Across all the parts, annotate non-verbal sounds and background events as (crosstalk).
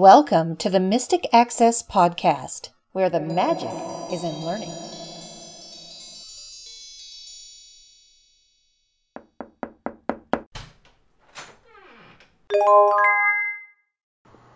Welcome to the Mystic Access Podcast, where the magic is in learning.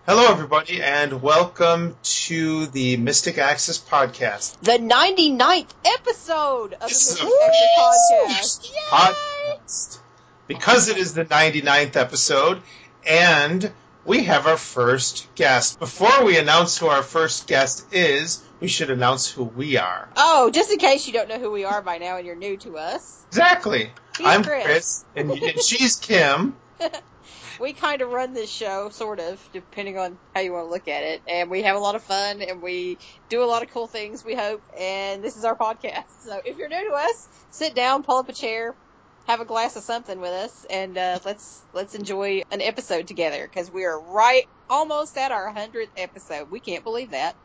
Hello, everybody, and welcome to the Mystic Access Podcast. The 99th episode of the This is Mystic a Access first Podcast. podcast. Because it is the 99th episode, and we have our first guest. Before we announce who our first guest is, we should announce who we are. Oh, just in case you don't know who we are by now and you're new to us, Exactly. He's I'm Chris. Chris, and, and she's Kim. (laughs) we kind of run this show, sort of, depending on how you want to look at it. And we have a lot of fun and we do a lot of cool things, we hope. And this is our podcast. So if you're new to us, sit down, pull up a chair, have a glass of something with us, and uh, let's let's enjoy an episode together because we are right almost at our hundredth episode. We can't believe that.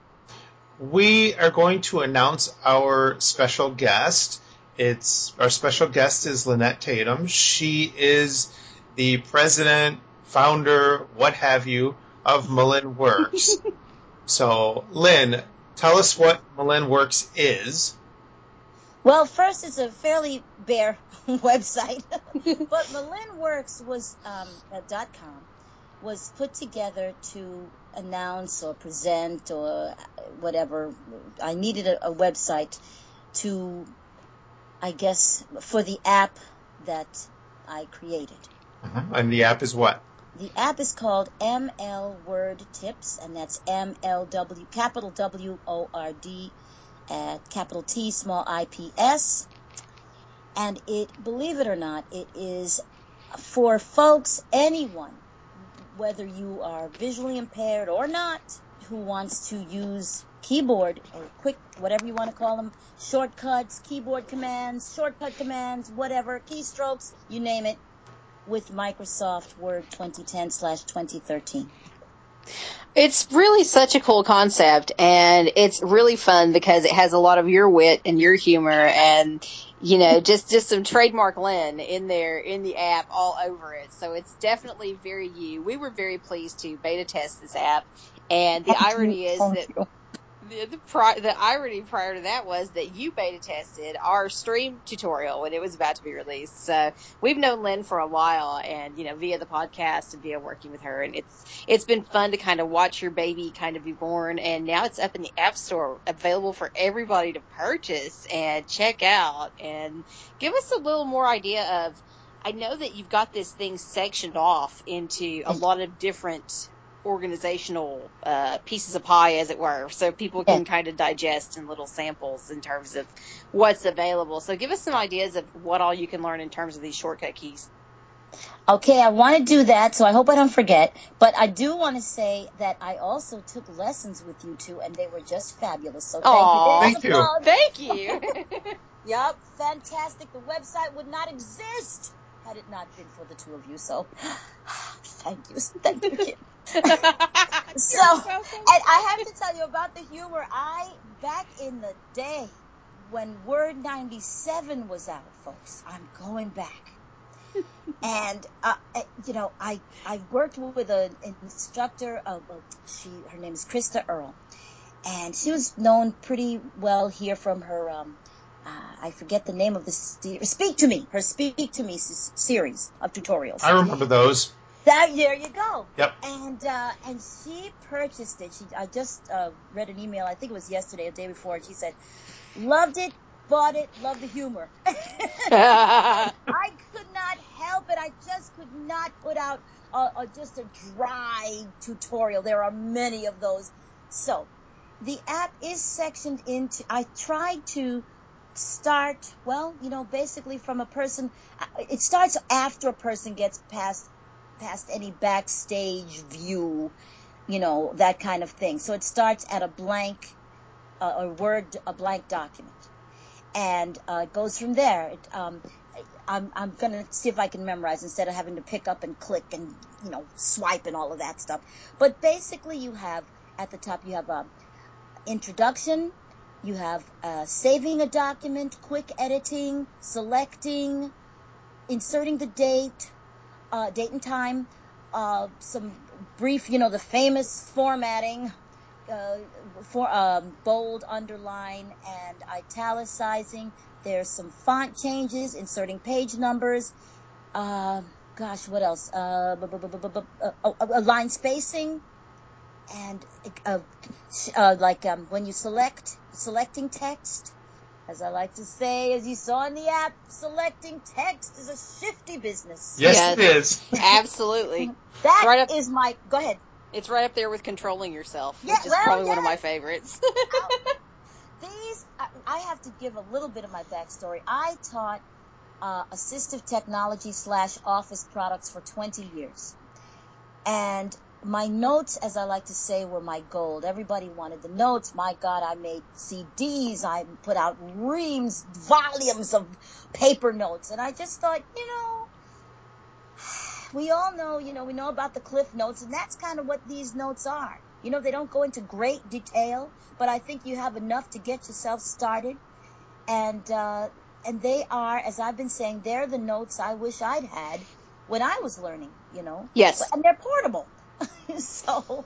we are going to announce our special guest. It's our special guest is Lynette Tatum. She is the president, founder, what have you, of Malin Works. (laughs) so, Lynn, tell us what Malin Works is. Well, first, it's a fairly bare (laughs) website, (laughs) but Malin Works was um, uh, dot .com was put together to announce or present or whatever. I needed a, a website to, I guess, for the app that I created. And the app is what? The app is called ML Word Tips, and that's M L W capital W O R D, uh, capital T small I P S. And it, believe it or not, it is for folks, anyone, whether you are visually impaired or not, who wants to use keyboard or quick, whatever you want to call them, shortcuts, keyboard commands, shortcut commands, whatever, keystrokes, you name it, with Microsoft Word 2010 slash 2013. It's really such a cool concept and it's really fun because it has a lot of your wit and your humor and you know just just some trademark Lynn in there in the app all over it. So it's definitely very you. We were very pleased to beta test this app and the irony is that the the, pri- the irony prior to that was that you beta tested our stream tutorial when it was about to be released. So we've known Lynn for a while, and you know via the podcast and via working with her, and it's it's been fun to kind of watch your baby kind of be born, and now it's up in the App Store, available for everybody to purchase and check out, and give us a little more idea of. I know that you've got this thing sectioned off into a mm. lot of different organizational uh, pieces of pie, as it were, so people can kind of digest in little samples in terms of what's available. So give us some ideas of what all you can learn in terms of these shortcut keys. Okay, I want to do that, so I hope I don't forget. But I do want to say that I also took lessons with you two, and they were just fabulous. So thank Aw. you. Thank you. plug. Thank you. (laughs) Yup, fantastic. The website would not exist had it not been for the two of you. So (sighs) thank you. (laughs) Thank you, Kim. (laughs) So, and I have to tell you about the humor. I, back in the day when Word 97 was out, folks, I'm going back. (laughs) and, uh, uh, you know, I, I worked with an instructor, uh, uh, she, her name is Krista Earl. And she was known pretty well here from her, um, uh, I forget the name of the se- Speak to Me, her Speak to Me s- series of tutorials. I remember those. That there you go. Yep. And uh, and she purchased it. She I just uh, read an email. I think it was yesterday or the day before, and she said, "Loved it, bought it, loved the humor." (laughs) (laughs) I could not help it. I just could not put out a, a, just a dry tutorial. There are many of those. So the app is sectioned into. I tried to start well, you know, basically from a person. It starts after a person gets past past any backstage view, you know, that kind of thing. So it starts at a blank, uh, a word, a blank document, and uh, it goes from there. It, um, I'm I'm gonna see if I can memorize instead of having to pick up and click and you know swipe and all of that stuff. But basically, you have at the top you have a introduction. You have uh, saving a document, quick editing, selecting, inserting the date, uh, date and time, uh, some brief, you know, the famous formatting, uh, for um, bold, underline, and italicizing. There's some font changes, inserting page numbers. Uh, gosh, what else? Uh, oh, line spacing, and uh, uh, like um, when you select selecting text. As I like to say, as you saw in the app, selecting text is a shifty business. Yes, Yes. it is. (laughs) Absolutely. That Right up- is my. Go ahead. It's right up there with controlling yourself, Yeah, which is well, probably one of my yes. favorites. (laughs) These, I, I have to give a little bit of my backstory. I taught uh, assistive technology slash office products for 20 years. And my notes, as I like to say, were my gold. Everybody wanted the notes. My God, I made CDs. I put out reams, volumes of paper notes. And I just thought, you know, (sighs) we all know, you know, we know about the cliff notes, and that's kind of what these notes are. You know, they don't go into great detail, but I think you have enough to get yourself started. And, uh, and they are, as I've been saying, they're the notes I wish I'd had when I was learning, you know. yes. And they're portable. (laughs) so,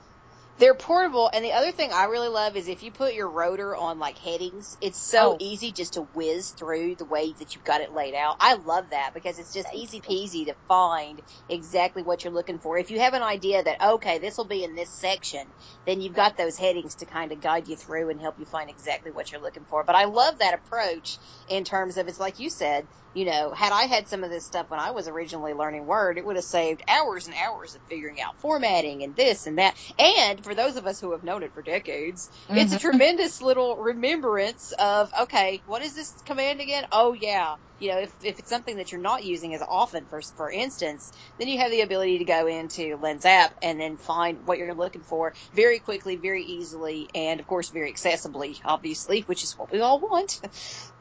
They're portable, and the other thing I really love is if you put your rotor on like headings, it's so Oh. easy just to whiz through the way that you've got it laid out. I love that because it's just easy peasy to find exactly what you're looking for. If you have an idea that, okay, this will be in this section, then you've got those headings to kind of guide you through and help you find exactly what you're looking for. But I love that approach in terms of it's like you said, you know, had I had some of this stuff when I was originally learning Word, it would have saved hours and hours of figuring out formatting and this and that. And for those of us who have known it for decades, it's a Mhm. tremendous little remembrance of, okay, what is this command again? Oh yeah. You know, if, if it's something that you're not using as often, for, for instance, then you have the ability to go into Lynn's app and then find what you're looking for very quickly, very easily, and of course very accessibly, obviously, which is what we all want.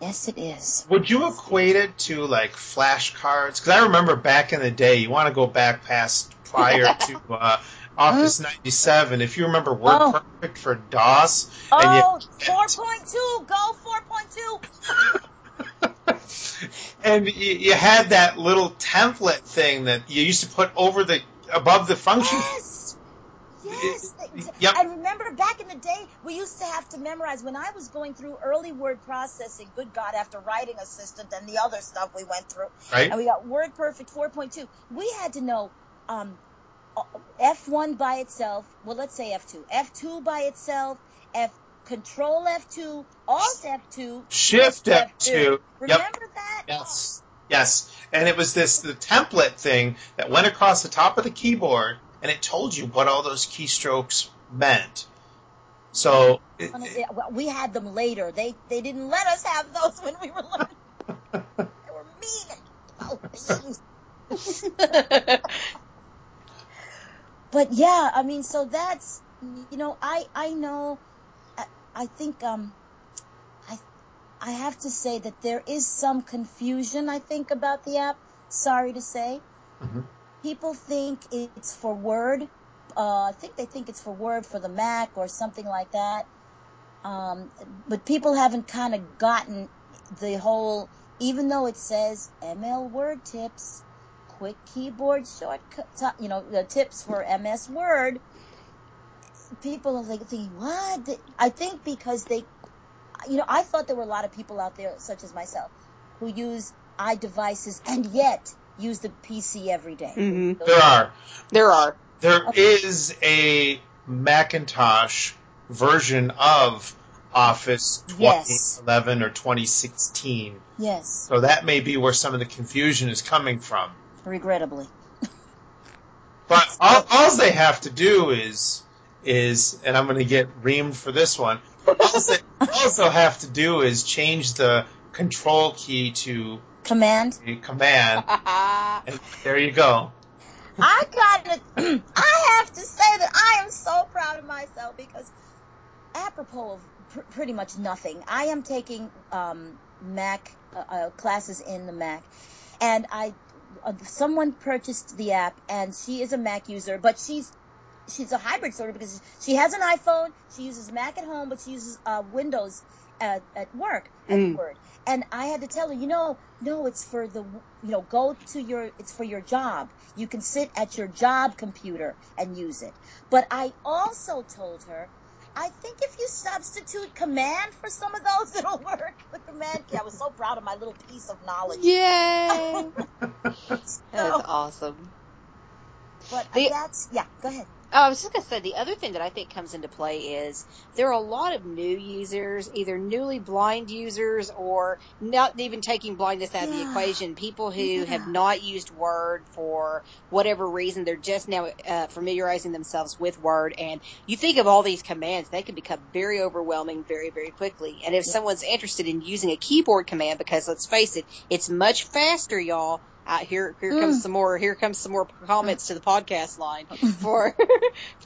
yes, it is. Would you equate it to like flashcards? Because I remember back in the day, you want to go back past prior (laughs) to uh, Office 97. If you remember Word Oh. Perfect for DOS, and you Oh, 4.2, go 4.2. (laughs) and you, you had that little template thing that you used to put over the above the function. Yes. Yes. Yep. I remember back in the day, we used to have to memorize when I was going through early word processing. Good God, after writing assistant and the other stuff we went through, Right? and we got Word Perfect 4.2. We had to know um, F1 by itself. Well, let's say F2. F2 by itself. F Control F2, Alt F2, Shift F2. Yep. Remember that? Yes. Yes. And it was this the template thing that went across the top of the keyboard and it told you what all those keystrokes meant. So it, we had them later. They they didn't let us have those when we were learning. (laughs) they were mean. Oh. (laughs) but yeah, I mean, so that's you know, I I know, I, I think um, I I have to say that there is some confusion. I think about the app. Sorry to say, Mhm. people think it's for Word. Uh, I think they think it's for Word for the Mac or something like that. Um, but people haven't kind of gotten the whole, even though it says ML Word tips, quick keyboard shortcut, you know, the tips for MS Word, people are like thinking, what? I think because they, you know, I thought there were a lot of people out there, such as myself, who use iDevices and yet use the PC every day. Mhm. there are. There are. There is a Macintosh version of Office Yes. 2011 or 2016. Yes, So that may be where some of the confusion is coming from. Regrettably. But all, all they have to do is is, and I'm going to get reamed for this one. All they also have to do is change the control key to Command. command, and there you go. I got to, (clears throat) I have to say that I am so proud of myself because apropos of pr- pretty much nothing, I am taking um, Mac uh, uh, classes in the Mac, and I someone purchased the app and she is a Mac user, but she's she's a hybrid sort of because she has an iPhone, she uses Mac at home, but she uses uh, Windows at, at work at Mm. Word. And I had to tell her, you know, no, it's for the, you know, go to your, it's for your job. You can sit at your job computer and use it. But I also told her, I think if you substitute command for some of those, (laughs) it'll work. The command key. I was so proud of my little piece of knowledge. Yay! (laughs) That's So, awesome. but The- that's, yeah, go ahead. Oh, I was just gonna say the other thing that I think comes into play is there are a lot of new users, either newly blind users or not even taking blindness out of the equation. People who Yeah. have not used Word for whatever reason, they're just now uh, familiarizing themselves with Word. And you think of all these commands, they can become very overwhelming very, very quickly. And if Yes. someone's interested in using a keyboard command, because let's face it, it's much faster, y'all. Uh, here, here comes Mm. some more. Here comes some more comments to the podcast line (laughs) for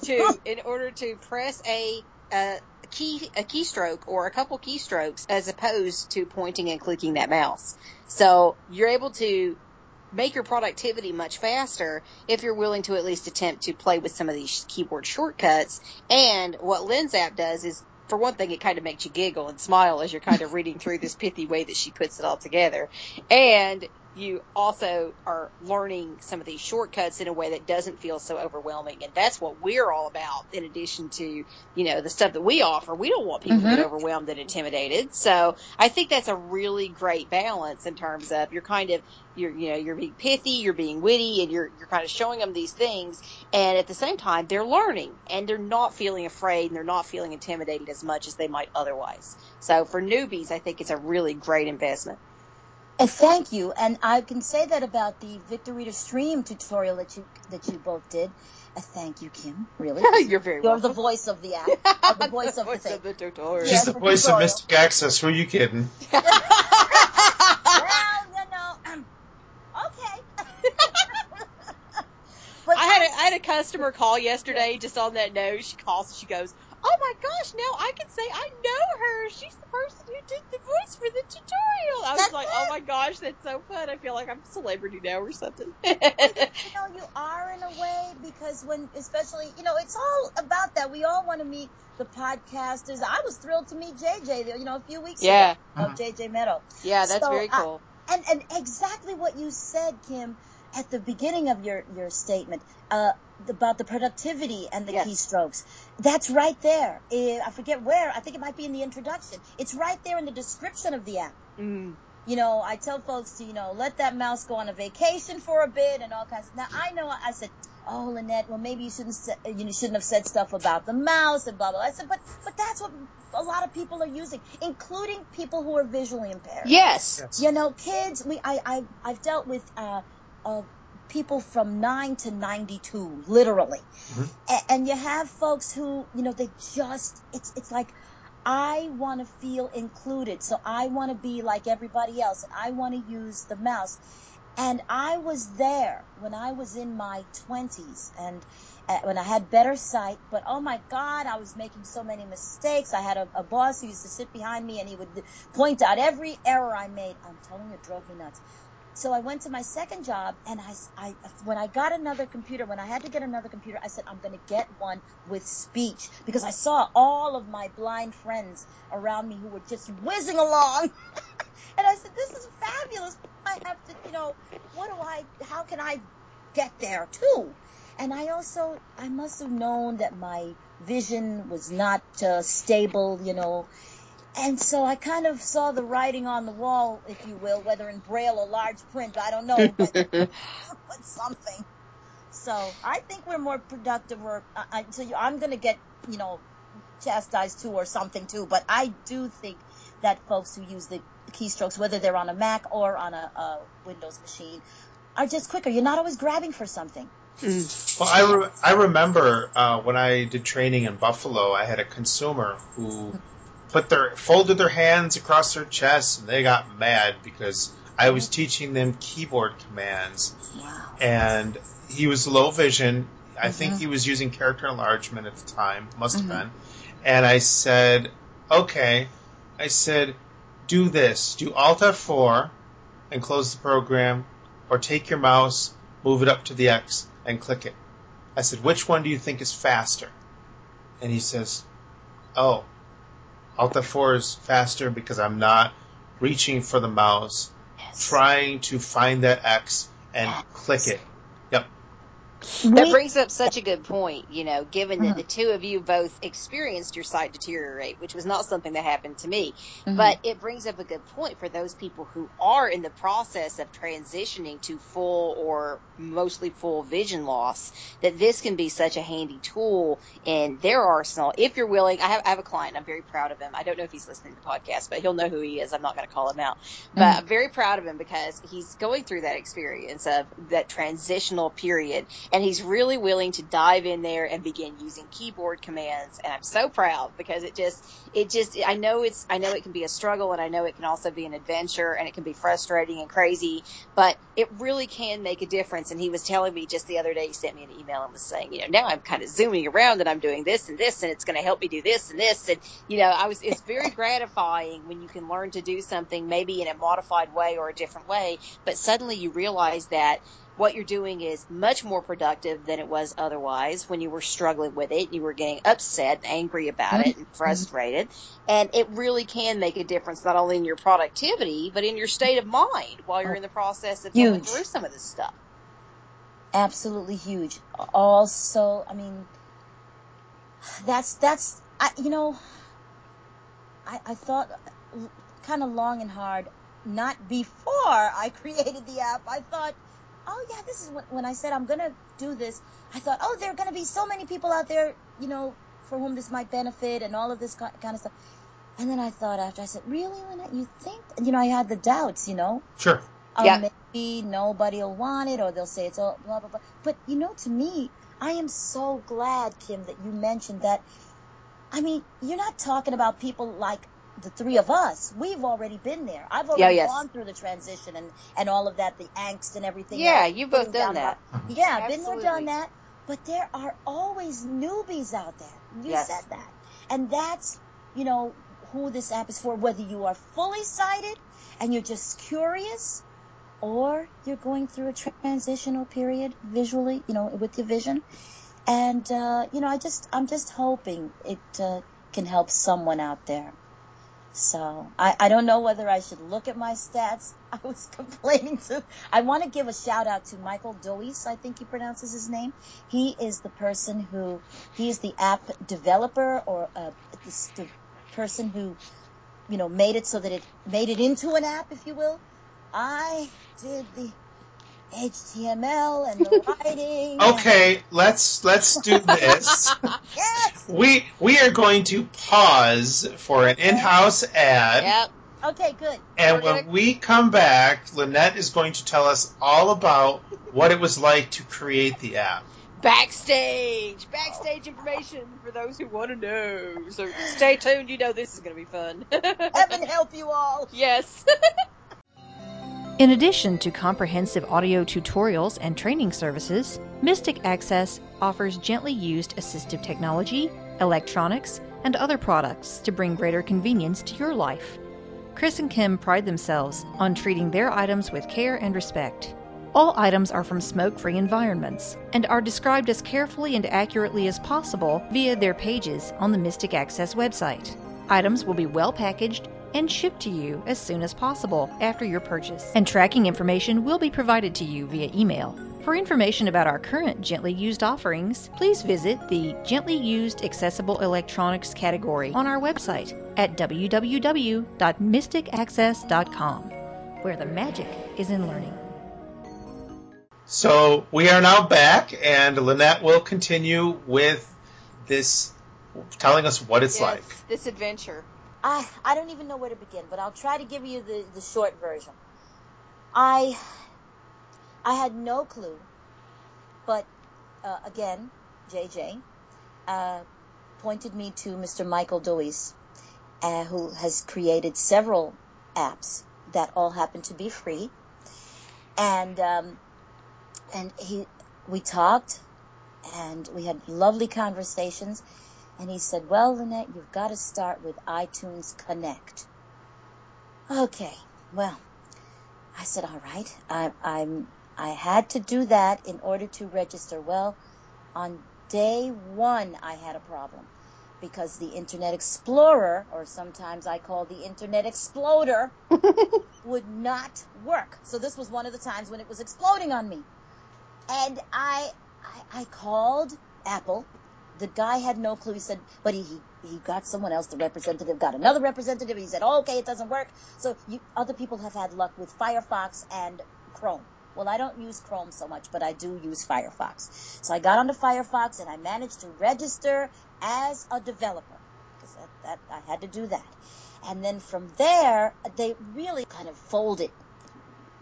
to in order to press a, a key a keystroke or a couple keystrokes as opposed to pointing and clicking that mouse. So you're able to make your productivity much faster if you're willing to at least attempt to play with some of these keyboard shortcuts. And what Lynn's app does is for one thing, it kind of makes you giggle and smile as you're kind of reading through this pithy way that she puts it all together. And you also are learning some of these shortcuts in a way that doesn't feel so overwhelming. And that's what we're all about in addition to, you know, the stuff that we offer. We don't want people to Mhm. get overwhelmed and intimidated. So I think that's a really great balance in terms of you're kind of, you're, you know, you're being pithy, you're being witty, and you're, you're kind of showing them these things. And at the same time, they're learning and they're not feeling afraid and they're not feeling intimidated as much as they might otherwise. So for newbies, I think it's a really great investment. And thank you. And I can say that about the Victor Reader Stream tutorial that you that you both did. Uh, thank you, Kim. Really, (laughs) You're very you're welcome. the voice of the app, (laughs) or the voice of the Voice thing. the tutorial. She's Yes, the the voice of. Mystic Access. Who are you kidding? (laughs) well, you know, um, (clears throat) okay. but I had a, I had a customer call yesterday just on that note. She calls and she goes, "Oh my gosh, now I can say I know her. She's the person who did the voice for the tutorial." I was That's like, it. "Oh my gosh, that's so fun! I feel like I'm a celebrity now or something." (laughs) you know, you are in a way because when, especially, you know, it's all about that. We all want to meet the podcasters. I was thrilled to meet JJ, you know, a few weeks Yeah. ago. You know, JJ Meddaugh. yeah, that's So, very I- cool. And and exactly what you said, Kim, at the beginning of your your statement uh, about the productivity and the Yes. keystrokes. That's right there. Eh, I forget where. I think it might be in the introduction. It's right there in the description of the app. Mm. You know, I tell folks to you know let that mouse go on a vacation for a bit and all kinds. Of, now I know I said. Oh, Lynette. Well, maybe you shouldn't. Say, you shouldn't have said stuff about the mouse and blah blah. blah. I said, but but that's what a lot of people are using, including people who are visually impaired. Yes. Yes. You know, kids, we, I, I, I've dealt with, uh, uh, people from 9 to 92, literally. Mhm. A- and you have folks who, you know, they just, it's, it's like, I want to feel included. So I want to be like everybody else and I want to use the mouse. And I was there when I was in my 20s and uh, when I had better sight, but oh my God, I was making so many mistakes. I had a, a boss who used to sit behind me and he would point out every error I made. I'm telling you, it drove me nuts. So I went to my second job and I, I, when I got another computer, when I had to get another computer, I said, I'm going to get one with speech because I saw all of my blind friends around me who were just whizzing along. (laughs) and I said, this is fabulous. I have to, you know, what do I, how can I get there too? And I also, I must have known that my vision was not uh, stable, you know, and so I kind of saw the writing on the wall, if you will, whether in braille or large print, I don't know, but, (laughs) but something. So I think we're more productive. Or I, I, so you, I'm going to get, you know, chastised too or something too. But I do think that folks who use the keystrokes, whether they're on a Mac or on a, a Windows machine, are just quicker. You're not always grabbing for something. Mm. Well, I, re- I remember uh, when I did training in Buffalo, I had a consumer who put their folded their hands across their chest and they got mad because I was teaching them keyboard commands Wow. and he was low vision. I think Mhm. he was using character enlargement at the time, must have Mhm. been. And I said, okay. I said, do this. Do Alt F4 and close the program, or take your mouse, move it up to the X, and click it. I said, which one do you think is faster? And he says, oh, Alt F4 is faster because I'm not reaching for the mouse, trying to find that X and click it. That brings up such a good point, you know, given that Mhm. the two of you both experienced your sight deteriorate, which was not something that happened to me. Mhm. But it brings up a good point for those people who are in the process of transitioning to full or mostly full vision loss, that this can be such a handy tool in their arsenal. If you're willing, I have, I have a client, I'm very proud of him. I don't know if he's listening to the podcast, but he'll know who he is. I'm not going to call him out. But Mhm. I'm very proud of him because he's going through that experience of that transitional period and he's really willing to dive in there and begin using keyboard commands. And I'm so proud because it just it just I know it's I know it can be a struggle and I know it can also be an adventure and it can be frustrating and crazy but it really can make a difference. And he was telling me just the other day he sent me an email and was saying you know now I'm kind of zooming around and I'm doing this and this and it's going to help me do this and this. And you know I was it's very gratifying when you can learn to do something maybe in a modified way or a different way but suddenly you realize that what you're doing is much more productive than it was otherwise when you were struggling with it. and You were getting upset, and angry about it, and mm-hmm. frustrated. And it really can make a difference not only in your productivity, but in your state of mind while you're in the process of going through some of this stuff. absolutely huge. Also, I mean, that's that's I, you know, I I thought kind of long and hard. Not before I (laughs) created the app. I thought, oh yeah, this is when, when I said I'm gonna do this. I thought, oh, there are gonna be so many people out there, you know, for whom this might benefit and all of this kind of stuff. And then I thought after I said, really, Lynette, you think? You know, I had the doubts, you know. Sure. Oh, Yeah. maybe nobody will want it, or they'll say it's all blah blah blah. But you know, to me, I am so glad, Kim, that you mentioned that. I mean, you're not talking about people like the three of us. We've already been there. I've already yes. gone through the transition and and all of that, the angst and everything. Yeah, else, you've both sitting done that. about- Yeah, been there, done that. But there are always newbies out there. You Yes. said that, and that's you know who this app is for. Whether you are fully sighted and you're just curious, or you're going through a transitional period visually, you know, with your vision. And, uh, you know, I just, I'm just hoping it, uh, can help someone out there. So I, I don't know whether I should look at my stats. (laughs) I was complaining to, I want to give a shout out to Michael Dois, I think he pronounces his name. He is the person who, he is the app developer or, uh, the, the person who, you know, made it so that it made it into an app, if you will. I did the HTML and the (laughs) writing. and- Okay, let's let's do this. (laughs) yes. we we are going to pause for an in-house ad, Yep. Okay, good. and We're when gonna- we come back, Lynette is going to tell us all about what it was like to create the app. Backstage, backstage information for those who want to know. So stay tuned. You know this is going to be fun. (laughs) Heaven help you all. yes. In addition to comprehensive audio tutorials and training services, Mystic Access offers gently used assistive technology, electronics, and other products to bring greater convenience to your life. Chris and Kim pride themselves on treating their items with care and respect. All items are from smoke free environments and are described as carefully and accurately as possible via their pages on the Mystic Access website. Items will be well packaged and shipped to you as soon as possible after your purchase, and tracking information will be provided to you via email. For information about our current gently used offerings, please visit the Gently Used Accessible Electronics category on our website at www.mysticaccess.com, where the magic is in learning. So we are now back, and Lynette will continue with this, telling us what it's Yes, like. This adventure. I I don't even know where to begin, but I'll try to give you the, the short version. I I had no clue, but uh, again, JJ uh, pointed me to Mr. Michael Dois, uh, who has created several apps that all happen to be free, and um, and he we talked, and we had lovely conversations. And he said, Well, Lynette, you've got to start with iTunes Connect. Okay, well, I said, All right. I, I'm, I had to do that in order to register. Well, on day one, I had a problem because the Internet Explorer, or sometimes I call the Internet Exploder, (laughs) would not work. So this was one of the times when it was exploding on me. And I, I, I called Apple. The guy had no clue. He said, but he, he, got someone else, the representative got another representative. He said, oh, okay, it doesn't work. So you, other people have had luck with Firefox and Chrome. Well, I don't use Chrome so much, but I do use Firefox. So I got onto Firefox and I managed to register as a developer because that, that, I had to do that. And then from there, they really kind of fold it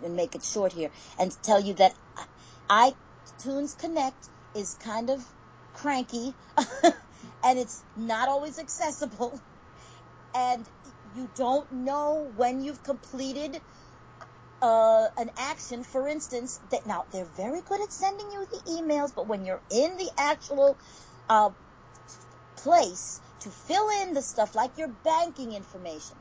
and make it short here and tell you that uh, iTunes Connect is kind of cranky (laughs) and it's not always accessible and you don't know when you've completed uh, an action, for instance, that now they're very good at sending you the emails, but when you're in the actual uh, place to fill in the stuff like your banking information,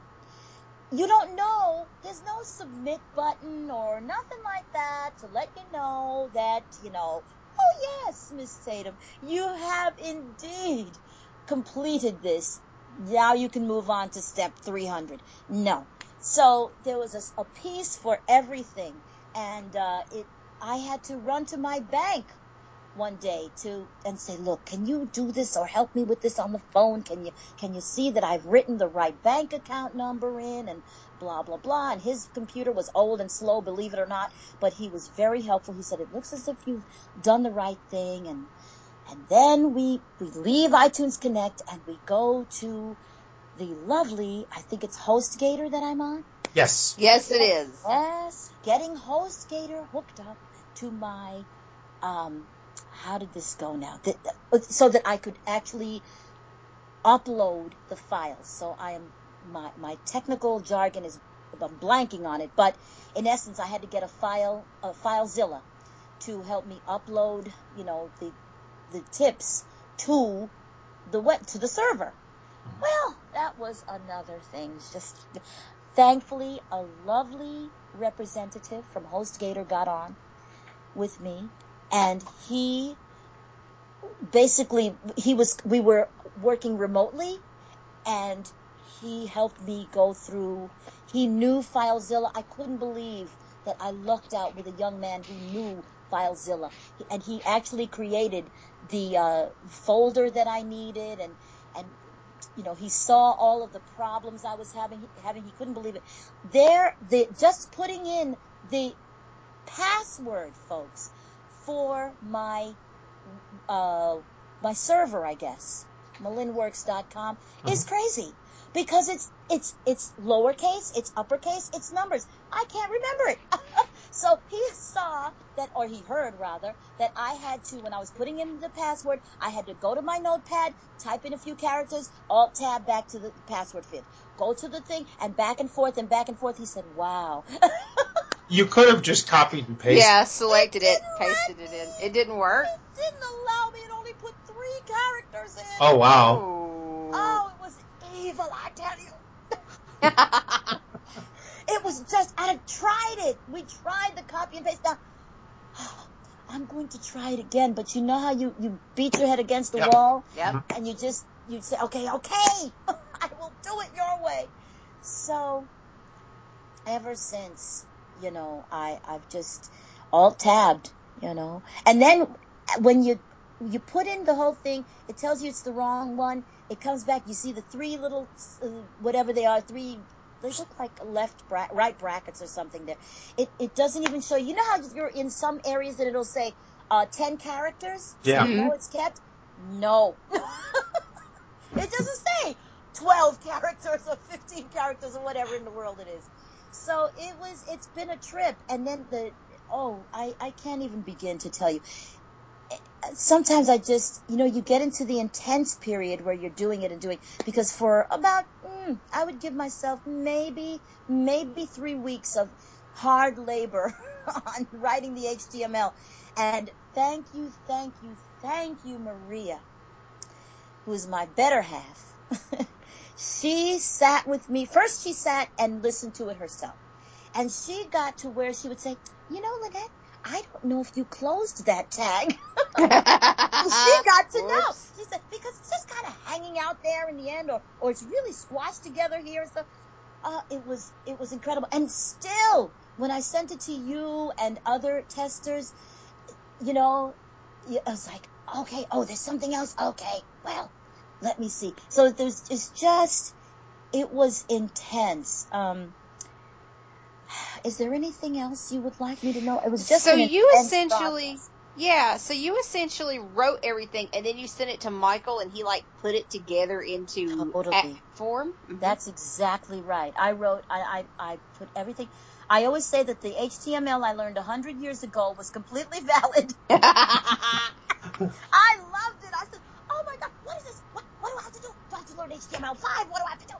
you don't know. There's no submit button or nothing like that to let you know that you know. Oh yes, Miss Tatum, you have indeed completed this. Now you can move on to step 300. No, so there was a, a piece for everything, and uh, it. I had to run to my bank one day to and say, look, can you do this or help me with this on the phone? Can you can you see that I've written the right bank account number in and blah blah blah? And his computer was old and slow, believe it or not, but he was very helpful. He said it looks as if you've done the right thing, and and then we we leave iTunes Connect and we go to the lovely, I think it's HostGator that I'm on. Yes. Yes, it is. Yes, getting HostGator hooked up to my, um, how did this go now? so that I could actually upload the files. So I am, my, my technical jargon is, I'm blanking on it, but in essence, I had to get a file, a FileZilla to help me upload, you know, the, the tips to the web, to the server. Well, that was another thing. Just thankfully, a lovely representative from HostGator got on with me, and he basically he was we were working remotely, and he helped me go through. He knew FileZilla. I couldn't believe that I lucked out with a young man who knew FileZilla, and he actually created the uh, folder that I needed and and you know, he saw all of the problems I was having, having, he couldn't believe it. There, the, just putting in the password, folks, for my, uh, my server, I guess, malinworks.com mm-hmm. is crazy because it's, it's, it's lowercase, it's uppercase, it's numbers. I can't remember it. (laughs) So he saw that, or he heard rather, that I had to, when I was putting in the password, I had to go to my notepad, type in a few characters, alt tab back to the password field. Go to the thing and back and forth and back and forth. He said, wow. (laughs) you could have just copied and pasted. Yeah, selected it, it pasted it in. It didn't work. It didn't allow me. It only put three characters in. Oh wow. Oh, oh it was evil, I tell you. (laughs) It was just, I tried it. We tried the copy and paste. Now, (sighs) I'm going to try it again, but you know how you, you beat your head against the yep. wall? Yep. And you just, you say, okay, okay, (laughs) I will do it your way. So, ever since, you know, I, I've just alt tabbed, you know, and then when you, you put in the whole thing, it tells you it's the wrong one. It comes back, you see the three little, uh, whatever they are, three they look like left bra- right brackets or something there. It it doesn't even show. You know how you're in some areas that it'll say uh, ten characters. Yeah. So you know mm-hmm. it's kept. No, (laughs) it doesn't say twelve characters or fifteen characters or whatever in the world it is. So it was. It's been a trip, and then the oh, I I can't even begin to tell you sometimes I just, you know, you get into the intense period where you're doing it and doing, because for about, mm, I would give myself maybe, maybe three weeks of hard labor (laughs) on writing the HTML. And thank you, thank you, thank you, Maria, who's my better half. (laughs) she sat with me. First, she sat and listened to it herself. And she got to where she would say, you know, Lynette, I don't know if you closed that tag. (laughs) she got to know. She said, because it's just kind of hanging out there in the end, or, or it's really squashed together here and stuff. Uh, it was, it was incredible. And still, when I sent it to you and other testers, you know, I was like, okay, oh, there's something else. Okay, well, let me see. So there's, it's just, it was intense. Um, is there anything else you would like me to know? It was just so you essentially, process. yeah. So you essentially wrote everything, and then you sent it to Michael, and he like put it together into Totally. form. Mhm. That's exactly right. I wrote, I, I, I put everything. I always say that the HTML I learned a hundred years ago was completely (laughs) valid. (laughs) I loved it. I said, "Oh my God, what is this? What, what do I have to do? Do I have to learn HTML5? What do I have to do?"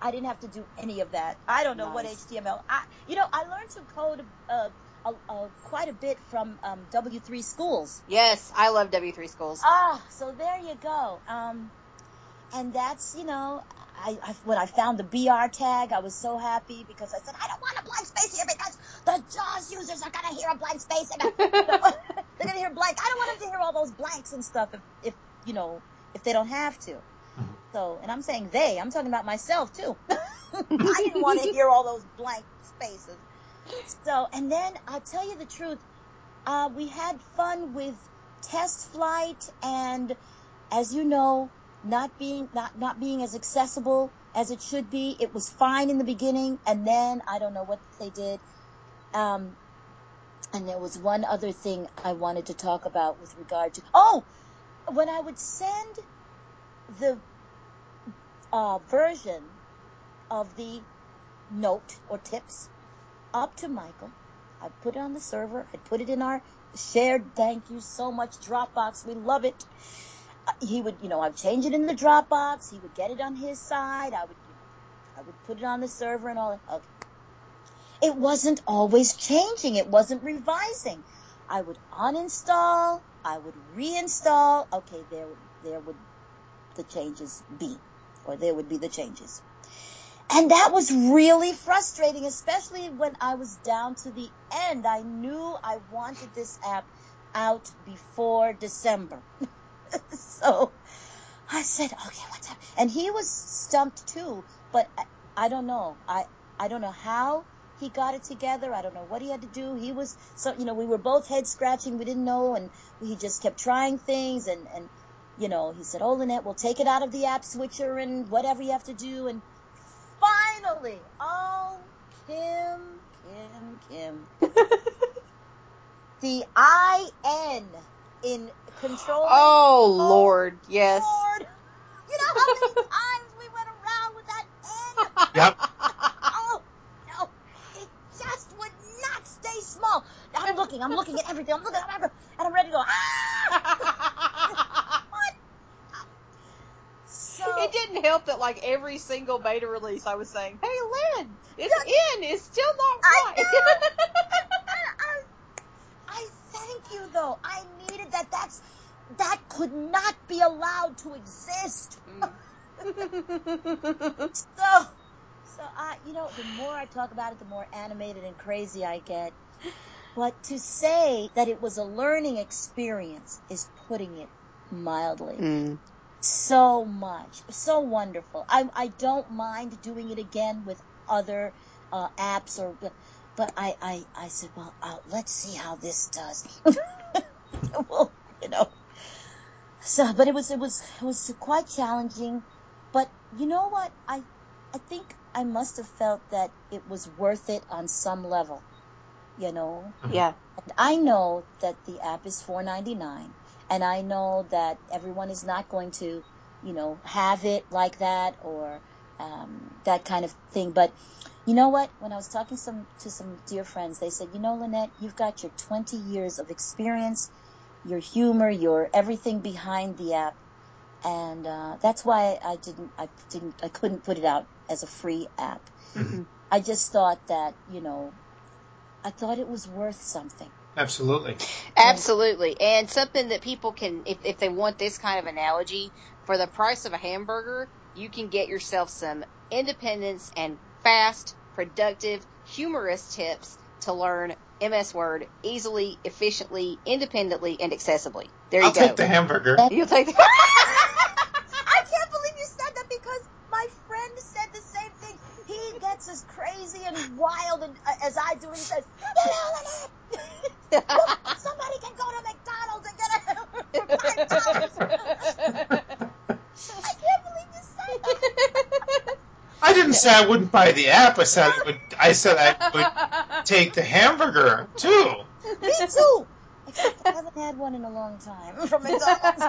I didn't have to do any of that. I don't know what HTML. I, you know, I learned to code uh, uh, uh, quite a bit from um, W3 schools. yes, I love W3 schools. Ah, so there you go. Um, and that's you know, I, I when I found the BR tag, I was so happy because I said I don't want a blank space here because the JAWS users are gonna hear a blank space and I, (laughs) they're gonna hear blank. I don't want them to hear all those blanks and stuff if, if you know if they don't have to. So, and I'm saying they, I'm talking about myself too. (laughs) I didn't want to (laughs) hear all those blank spaces. So, and then I'll tell you the truth, uh, we had fun with test flight and as you know, not being, not, not being as accessible as it should be. It was fine in the beginning and then I don't know what they did. Um, and there was one other thing I wanted to talk about with regard to, oh, when I would send the uh, version of the note or tips up to Michael. I'd put it on the server. I'd put it in our shared thank you so much Dropbox. We love it. Uh, He would, you know, I'd change it in the Dropbox. He would get it on his side. I would, I would put it on the server and all that. Okay. It wasn't always changing. It wasn't revising. I would uninstall. I would reinstall. Okay, there, there would the changes be, or there would be the changes. And that was really frustrating, especially when I was down to the end. I knew I wanted this app out before December. (laughs) so I said, okay, what's up? And he was stumped too, but I, I don't know. I, I don't know how he got it together. I don't know what he had to do. He was, so, you know, we were both head scratching. We didn't know and he just kept trying things and, and, you know, he said, oh, Lynette, we'll take it out of the app switcher and whatever you have to do. And finally, oh, Kim, Kim, Kim. (laughs) the IN in control. Oh Lord, yes. Lord. You know how many (laughs) times we went around with that N? (laughs) Yep. Oh, no. It just would not stay small. I'm looking, I'm looking at everything. I'm looking at everything. And I'm ready to go, ah! What? So, It didn't help that like every single beta release I was saying, Hey Lynn, it's in, it's still not right. (laughs) I, I thank you though. I needed that. That's that could not be allowed to exist. (laughs) (laughs) So, so I, you know, the more I talk about it, the more animated and crazy I get. But to say that it was a learning experience is putting it mildly. Mm. So much, so wonderful. I I don't mind doing it again with other uh, apps or, but, but I I I said, well, uh, let's see how this does. (laughs) well, you know. So, but it was it was it was quite challenging. But you know what? I I think I must have felt that it was worth it on some level. You know, Yeah. and I know that the app is four ninety nine, and I know that everyone is not going to, you know, have it like that or um, that kind of thing. But you know what? When I was talking some to some dear friends, they said, you know, Lynette, you've got your twenty years of experience, your humor, your everything behind the app, and uh, that's why I didn't, I didn't, I couldn't put it out as a free app. Mhm. I just thought that, you know, I thought it was worth something. Absolutely. Absolutely. And something that people can, if, if they want this kind of analogy, for the price of a hamburger, you can get yourself some independence and fast, productive, humorous tips to learn MS Word easily, efficiently, independently, and accessibly. There you I'll go. take the hamburger. (laughs) You'll take the. (laughs) (laughs) I can't believe you said that because my friend said the same thing. He gets as crazy and wild and, uh, as I do, and he says, "Get on it! Look, somebody can go to McDonald's and get a for five dollars." I can't believe you said that. I didn't say I wouldn't buy the app. I said I would. I said I would take the hamburger too. Me too. Except I haven't had one in a long time from McDonald's.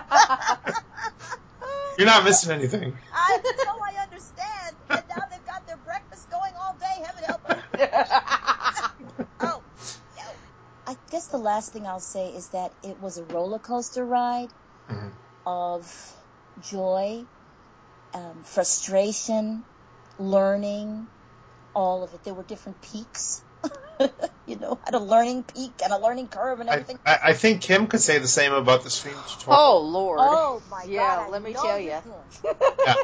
You're not missing anything. I know I understand. And now they've got their breakfast going all day. Heaven help them. No. I guess the last thing I'll say is that it was a roller coaster ride Mhm. of joy, um, frustration, learning, all of it. There were different peaks. (laughs) you know, had a learning peak and a learning curve and everything. I, I think Kim could say the same about the stream tutorial. oh Lord. Oh my Yeah, God! I let me tell you (laughs) Yeah.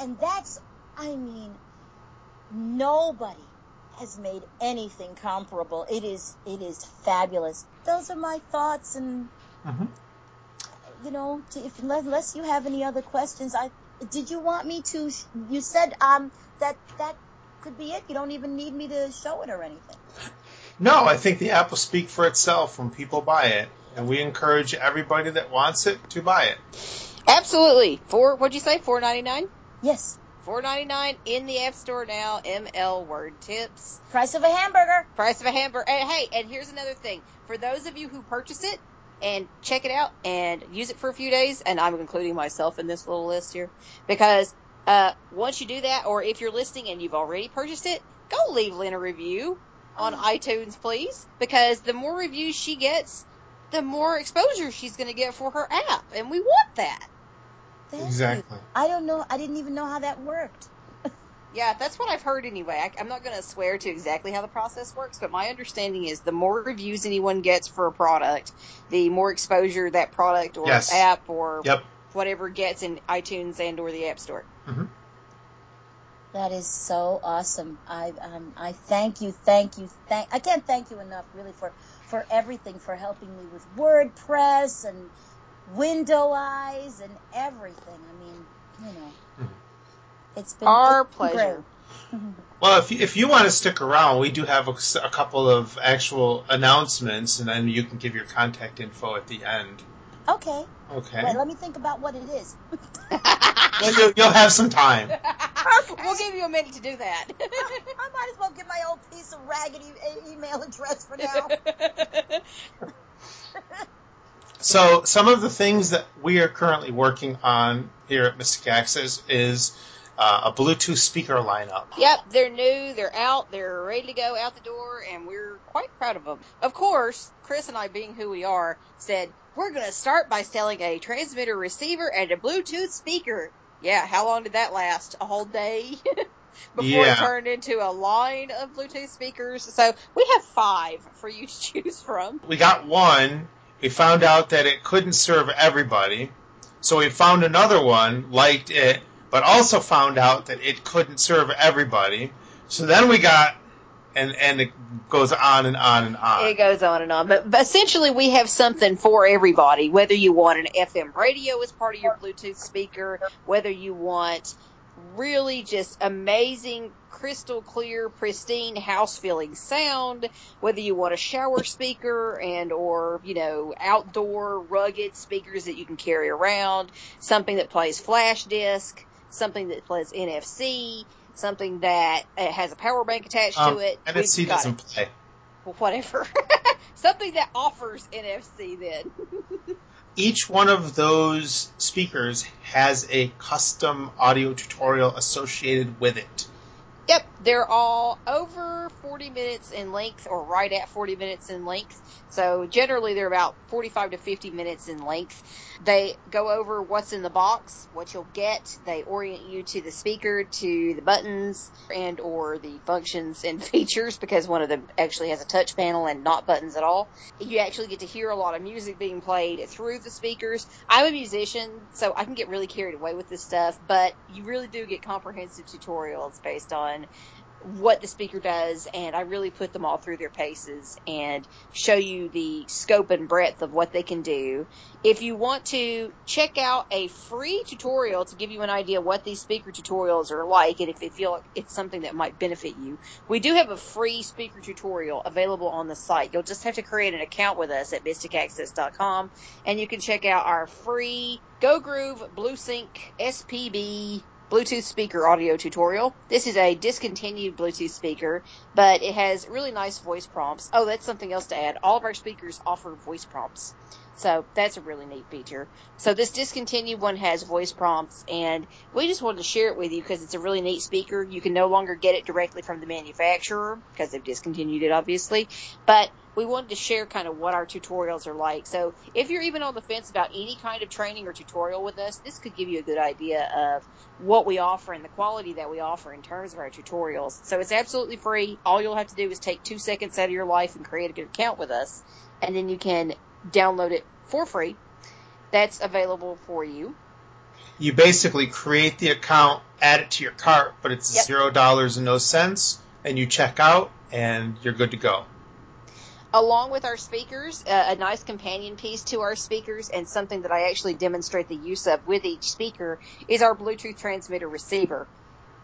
And that's, I mean, nobody has made anything comparable. It is, it is fabulous. Those are my thoughts, and Mhm. you know, if unless, unless you have any other questions, I did you want me to? You said um that that could be it. You don't even need me to show it or anything. No, I think the app will speak for itself when people buy it, and we encourage everybody that wants it to buy it. Absolutely. Four. What'd you say? Four ninety nine. Yes, Four ninety nine in the App Store now. ML Word Tips. price of a hamburger. Price of a hamburger. And hey, and here's another thing. For those of you who purchase it and check it out and use it for a few days, and I'm including myself in this little list here, because uh, once you do that, or if you're listening and you've already purchased it, go leave Lynn a review on iTunes, please, because the more reviews she gets, the more exposure she's going to get for her app, and we want that. Thank you. Exactly. I don't know. I didn't even know how that worked. (laughs) Yeah, that's what I've heard anyway. I, I'm not going to swear to exactly how the process works, but my understanding is the more reviews anyone gets for a product, the more exposure that product or Yes. app or Yep. whatever gets in iTunes and or the App Store. That is so awesome. I um I thank you, thank you, thank I can't thank you enough really for for everything for helping me with WordPress and Window Eyes and everything. I mean, you know, Mhm. it's been Our it's been pleasure. great. (laughs) Well, if you, if you want to stick around, we do have a couple of actual announcements, and then you can give your contact info at the end. Okay, Okay. wait, let me think about what it is. (laughs) Well, you'll, you'll have some time. we'll give you a minute to do that. (laughs) I might as well give my old piece of raggedy email address for now. So, some of the things that we are currently working on here at Mystic Access is uh, a Bluetooth speaker lineup. Yep, they're new, they're out, they're ready to go out the door, and we're quite proud of them. Of course, Chris and I, being who we are, said, we're going to start by selling a transmitter receiver and a Bluetooth speaker. Yeah, how long did that last? A whole day? (laughs) Before Yeah. it turned into a line of Bluetooth speakers. So we have five for you to (laughs) choose from. We got one. We found out that it couldn't serve everybody. So we found another one, liked it, but also found out that it couldn't serve everybody. So then we got, and, and it goes on and on and on. It goes on and on. But, but essentially, we have something for everybody. Whether you want an FM radio as part of your Bluetooth speaker, whether you want really just amazing, crystal clear, pristine, house feeling sound, whether you want a shower speaker and or, you know, outdoor rugged speakers that you can carry around, something that plays flash disc, something that plays NFC, something that uh, has a power bank attached Um, to it. NFC doesn't it play. well, whatever. (laughs) Something that offers NFC then. (laughs) Each one of those speakers has a custom audio tutorial associated with it. Yep, they're all over 40 minutes in length or right at 40 minutes in length. So generally they're about 45 to 50 minutes in length. They go over what's in the box, what you'll get. They orient you to the speaker, to the buttons and or the functions and (laughs) features because one of them actually has a touch panel and not buttons at all. You actually get to hear a lot of music being played through the speakers. I'm a musician, so I can get really carried away with this stuff, but you really do get comprehensive tutorials based on what the speaker does, and I really put them all through their paces and show you the scope and breadth of what they can do. If you want to check out a free tutorial to give you an idea what these speaker tutorials are like, and if you feel like it's something that might benefit you, we do have a free speaker tutorial available on the site. You'll just have to create an account with us at mysticaccess.com, and you can check out our free Go Groove BlueSync SPB Bluetooth speaker audio tutorial. This is a discontinued Bluetooth speaker, but it has really nice voice prompts. Oh, that's something else to add. All of our speakers offer voice prompts. So that's a really neat feature. So this discontinued one has voice prompts and we just wanted to share it with you because it's a really neat speaker. You can no longer get it directly from the manufacturer because they've discontinued it obviously, but we wanted to share kind of what our tutorials are like. So if you're even on the fence about any kind of training or tutorial with us, this could give you a good idea of what we offer and the quality that we offer in terms of our tutorials. So it's absolutely free. All you'll have to do is take two seconds out of your life and create a good account with us, and then you can download it for free. That's available for you. You basically create the account, add it to your cart, but it's Yep. zero dollars and no cents, and you check out, and you're good to go. along with our speakers, uh, a nice companion piece to our speakers, and something that I actually demonstrate the use of with each speaker is our Bluetooth transmitter receiver.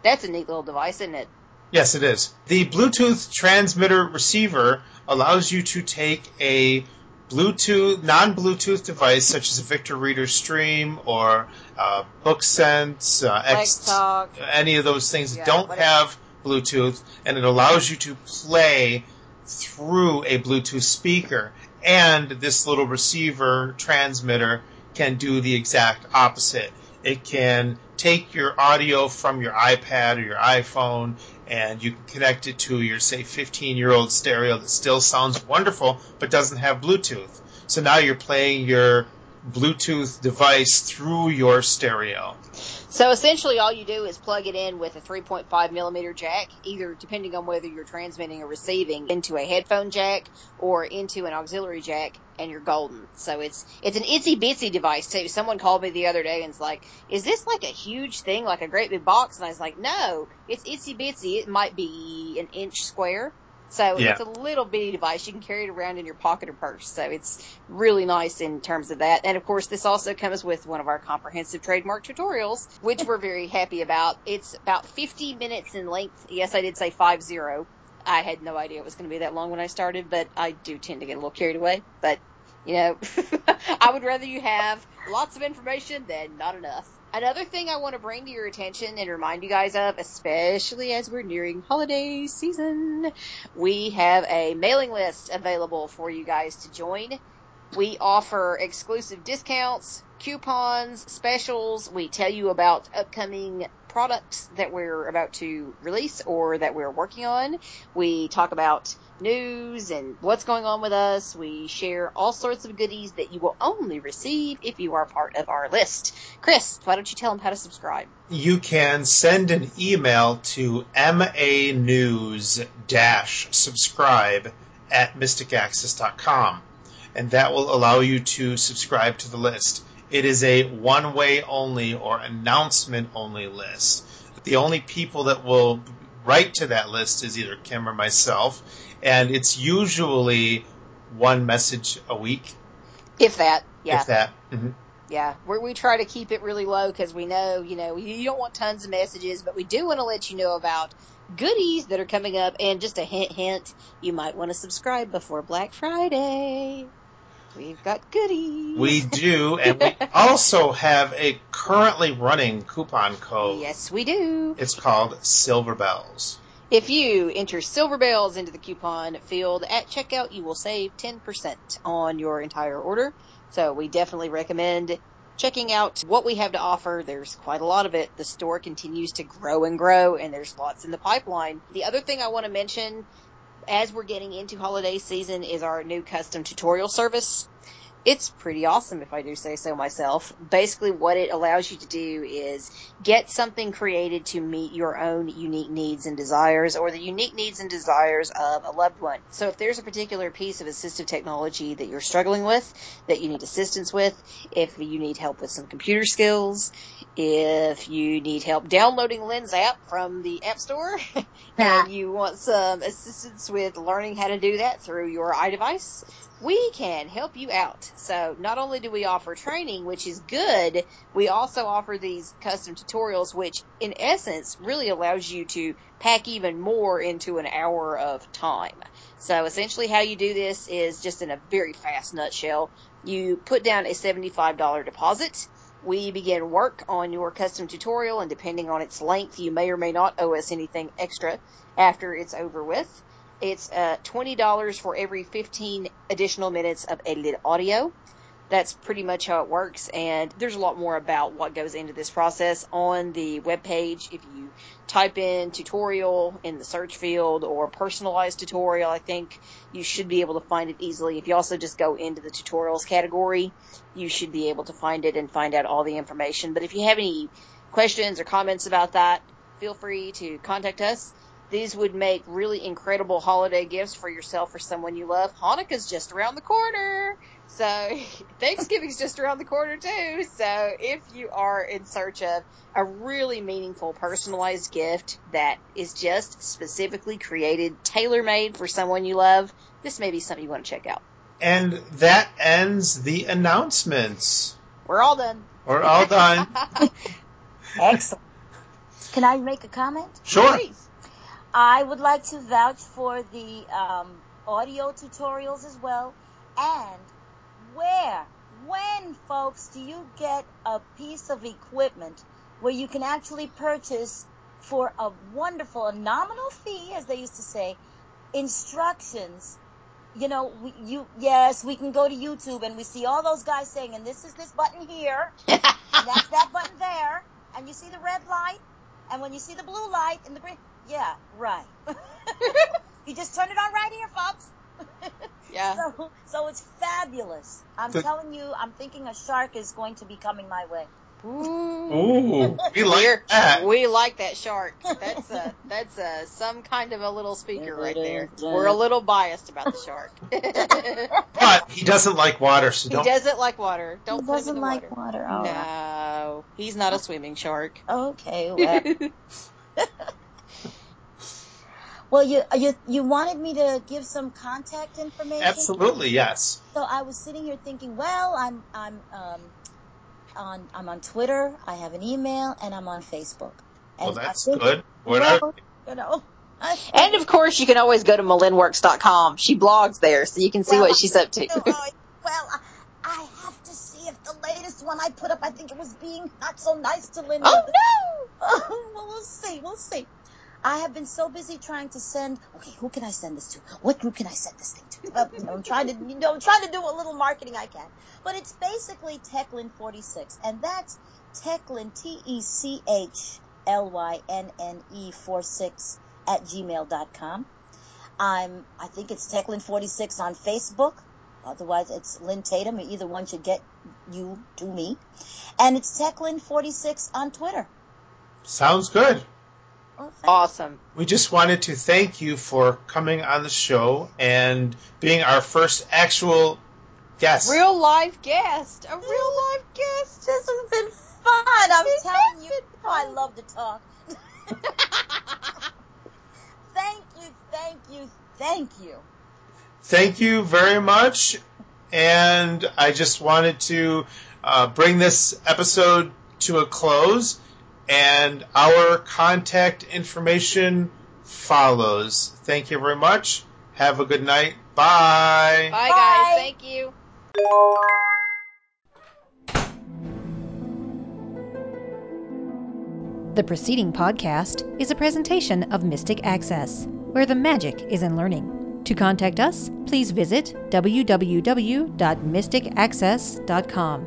That's a neat little device, isn't it? Yes, it is. The Bluetooth transmitter receiver allows you to take a Bluetooth, non-Bluetooth device such as a Victor Reader Stream or uh, BookSense, uh, X, any of those things that Yeah, don't whatever. have Bluetooth, and it allows you to play through a Bluetooth speaker. And this little receiver transmitter can do the exact opposite. It can take your audio from your iPad or your iPhone and you can connect it to your, say, 15 year old stereo that still sounds wonderful but doesn't have Bluetooth. So now you're playing your Bluetooth device through your stereo. So essentially, all you do is plug it in with a 3.5 millimeter jack, either depending on whether you're transmitting or receiving into a headphone jack or into an auxiliary jack, and you're golden. So it's it's an itsy bitsy device too. Someone called me the other day and was like, "Is this like a huge thing, like a great big box?" And I was like, "No, it's itsy bitsy. It might be an inch square." So Yeah. it's a little bitty device. You can carry it around in your pocket or purse. So it's really nice in terms of that. And of course, this also comes with one of our comprehensive trademark tutorials, which we're very happy about. It's about 50 minutes in length. Yes, I did say five zero. I had no idea it was going to be that long when I started, but I do tend to get a little carried away. But, you know, (laughs) I would rather you have lots of information than not enough. Another thing I want to bring to your attention and remind you guys of, especially as we're nearing holiday season, we have a mailing list available for you guys to join. We offer exclusive discounts, coupons, specials. We tell you about upcoming products that we're about to release or that we're working on. We talk about news and what's going on with us. We share all sorts of goodies that you will only receive if you are part of our list. Chris, why don't you tell them how to subscribe? you can send an email to manews-subscribe at mysticaccess.com and that will allow you to subscribe to the list. It is a one-way only or announcement only list. The only people that will write to that list is either Kim or myself and it's usually one message a week, If that, yeah. if that. Mhm. Yeah, we we try to keep it really low because we know, you know, you don't want tons of messages, but we do want to let you know about goodies that are coming up. And just a hint, hint, you might want to subscribe before Black Friday. We've got goodies. We do, and we (laughs) also have a currently running coupon code. yes, we do. It's called Silver Bells. If you enter Silver Bells into the coupon field at checkout, you will save 10% on your entire order. So we definitely recommend checking out what we have to offer. There's quite a lot of it. The store continues to grow and grow and there's lots in the pipeline. The other thing I want to mention as we're getting into holiday season is our new custom tutorial service. It's pretty awesome if I do say so myself. Basically what it allows you to do is get something created to meet your own unique needs and desires or the unique needs and desires of a loved one. So if there's a particular piece of assistive technology that you're struggling with, that you need assistance with, if you need help with some computer skills, if you need help downloading Lynn's app from the App Store (laughs) and you want some assistance with learning how to do that through your iDevice, we can help you out. So not only do we offer training, which is good, we also offer these custom tutorials, which in essence really allows you to pack even more into an hour of time. So essentially how you do this is just in a very fast nutshell. You put down a $75 deposit. We begin work on your custom tutorial and depending on its length, you may or may not owe us anything extra after it's over with. It's uh, $20 for every 15 additional minutes of edited audio. That's pretty much how it works. And there's a lot more about what goes into this process on the webpage. If you type in tutorial in the search field or personalized tutorial, I think you should be able to find it easily. If you also just go into the tutorials category, you should be able to find it and find out all the information. But if you have any questions or comments about that, feel free to contact us. These would make really incredible holiday gifts for yourself or someone you love. Hanukkah's just around the corner. So (laughs) Thanksgiving's just around the corner too. So if you are in search of a really meaningful personalized gift that is just specifically created, tailor made for someone you love, this may be something you want to check out. And that ends the announcements. We're all done. We're all done. (laughs) Excellent. Can I make a comment? Sure. Please. I would like to vouch for the um, audio tutorials as well. And where, when, folks, do you get a piece of equipment where you can actually purchase for a wonderful, a nominal fee, as they used to say, instructions? You know, we, you yes, we can go to YouTube and we see all those guys saying, and this is this button here, and (laughs) that's that button there, and you see the red light, and when you see the blue light and the green, yeah, right. (laughs) you just turn it on right here, folks. (laughs) Yeah. So, so it's fabulous. I'm The- telling you, I'm thinking a shark is going to be coming my way. Ooh. Ooh, we like that. We like that shark. That's a that's a some kind of a little speaker right there. We're a little biased about the shark. (laughs) But he doesn't like water, so don't. He doesn't like water. Don't he put him in the like water. water. All right. no, he's not a swimming shark. Okay. Well, well, you you you wanted me to give some contact information. Absolutely, yes. So I was sitting here thinking, well, I'm I'm um on I'm on Twitter, I have an email, and I'm on Facebook. And Well, that's think- good. Whatever. Well, you know. (laughs) And of course, you can always go to malinworks.com. She blogs there, so you can see Well, what she's up to. Oh, (laughs) oh, well, I- I have to see if the latest one I put up, I think it was being not so nice to Linda. oh no! (laughs) well, we'll see. We'll see. I have been so busy trying to send. Okay, who can I send this to? What group can I send this thing to? Well, you know, I'm trying to, you know, I'm trying to do what little marketing I can. But it's basically Techlynne 46, and that's Techlynne T E C H L Y N N E 46 at gmail.com. I'm. I think it's Techlynne 46 on Facebook. Otherwise, it's Lynn Tatum. Either one should get you to me. And it's Techlynne 46 on Twitter. Sounds good. Well, Awesome. We just wanted to thank you for coming on the show and being our first actual guest. Real live guest. A real live guest. This has been fun. I'm It telling you, oh, I love to talk. (laughs) thank you, thank you, thank you. Thank you very much. And I just wanted to uh, bring this episode to a close. And our contact information follows. Thank you very much. Have a good night. Bye. Bye, Bye. guys. Thank you. The preceding podcast is a presentation of Mystic Access, where the magic is in learning. To contact us, please visit www.mysticaccess.com.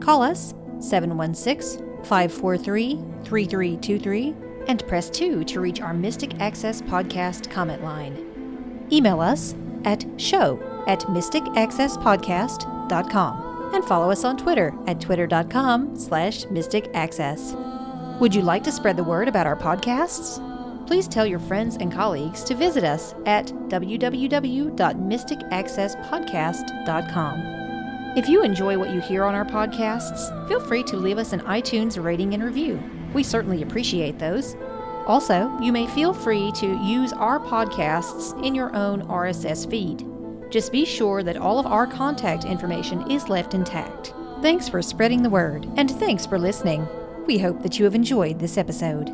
Call us 716 543 3323 and press 2 to reach our Mystic Access podcast comment line. Email us at show at mysticaccesspodcast.com and follow us on Twitter at twitter.com slash mysticaccess. Would you like to spread the word about our podcasts? Please tell your friends and colleagues to visit us at www.mysticaccesspodcast.com. If you enjoy what you hear on our podcasts, feel free to leave us an iTunes rating and review. We certainly appreciate those. Also, you may feel free to use our podcasts in your own RSS feed. Just be sure that all of our contact information is left intact. Thanks for spreading the word, and thanks for listening. We hope that you have enjoyed this episode.